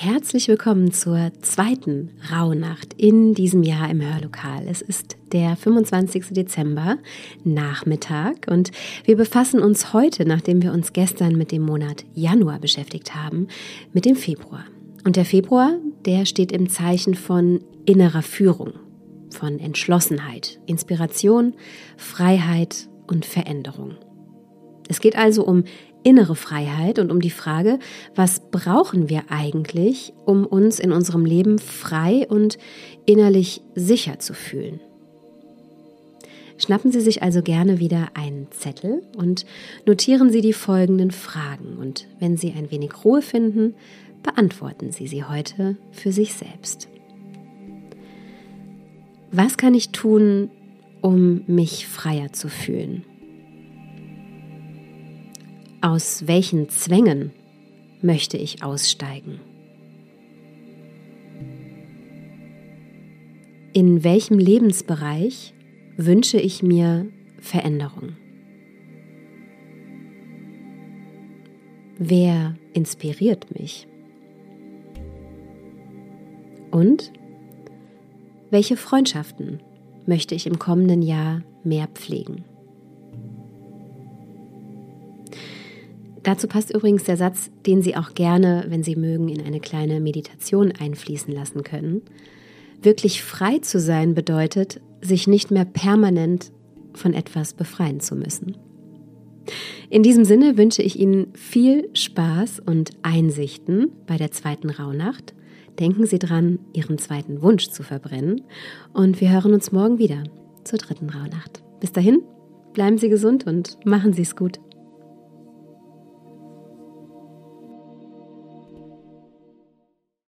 Herzlich willkommen zur zweiten Rauhnacht in diesem Jahr im Hörlokal. Es ist der 25. Dezember Nachmittag und wir befassen uns heute, nachdem wir uns gestern mit dem Monat Januar beschäftigt haben, mit dem Februar. Und der Februar, der steht im Zeichen von innerer Führung, von Entschlossenheit, Inspiration, Freiheit und Veränderung. Es geht also um innere Freiheit und um die Frage, was brauchen wir eigentlich, um uns in unserem Leben frei und innerlich sicher zu fühlen. Schnappen Sie sich also gerne wieder einen Zettel und notieren Sie die folgenden Fragen. Und wenn Sie ein wenig Ruhe finden, beantworten Sie sie heute für sich selbst. Was kann ich tun, um mich freier zu fühlen? Aus welchen Zwängen möchte ich aussteigen? In welchem Lebensbereich wünsche ich mir Veränderung? Wer inspiriert mich? Und welche Freundschaften möchte ich im kommenden Jahr mehr pflegen? Dazu passt übrigens der Satz, den Sie auch gerne, wenn Sie mögen, in eine kleine Meditation einfließen lassen können. Wirklich frei zu sein bedeutet, sich nicht mehr permanent von etwas befreien zu müssen. In diesem Sinne wünsche ich Ihnen viel Spaß und Einsichten bei der zweiten Rauhnacht. Denken Sie dran, Ihren zweiten Wunsch zu verbrennen. Und wir hören uns morgen wieder zur dritten Rauhnacht. Bis dahin, bleiben Sie gesund und machen Sie es gut.